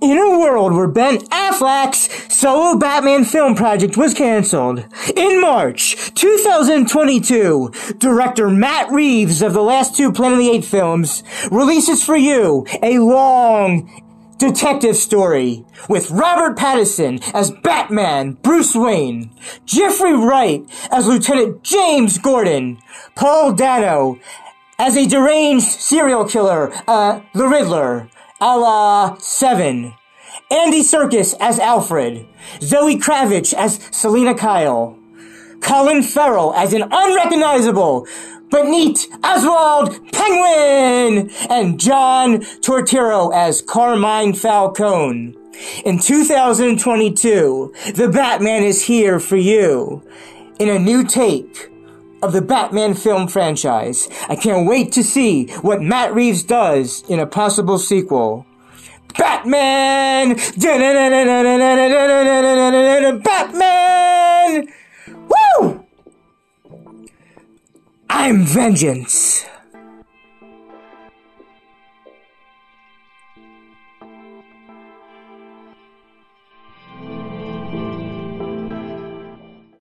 In a world where Ben Affleck's solo Batman film project was canceled, in March 2022, director Matt Reeves of the last two Planet of the Apes films releases for you a long detective story with Robert Pattinson as Batman Bruce Wayne, Jeffrey Wright as Lieutenant James Gordon, Paul Dano as a deranged serial killer, uh, the Riddler, a la Seven. Andy Serkis as Alfred. Zoe Kravitz as Selina Kyle. Colin Farrell as an unrecognizable but neat Oswald Penguin! And John Turturro as Carmine Falcone. In 2022, the Batman is here for you in a new take of the Batman film franchise. I can't wait to see what Matt Reeves does in a possible sequel. Batman! Batman! Woo! I'm vengeance.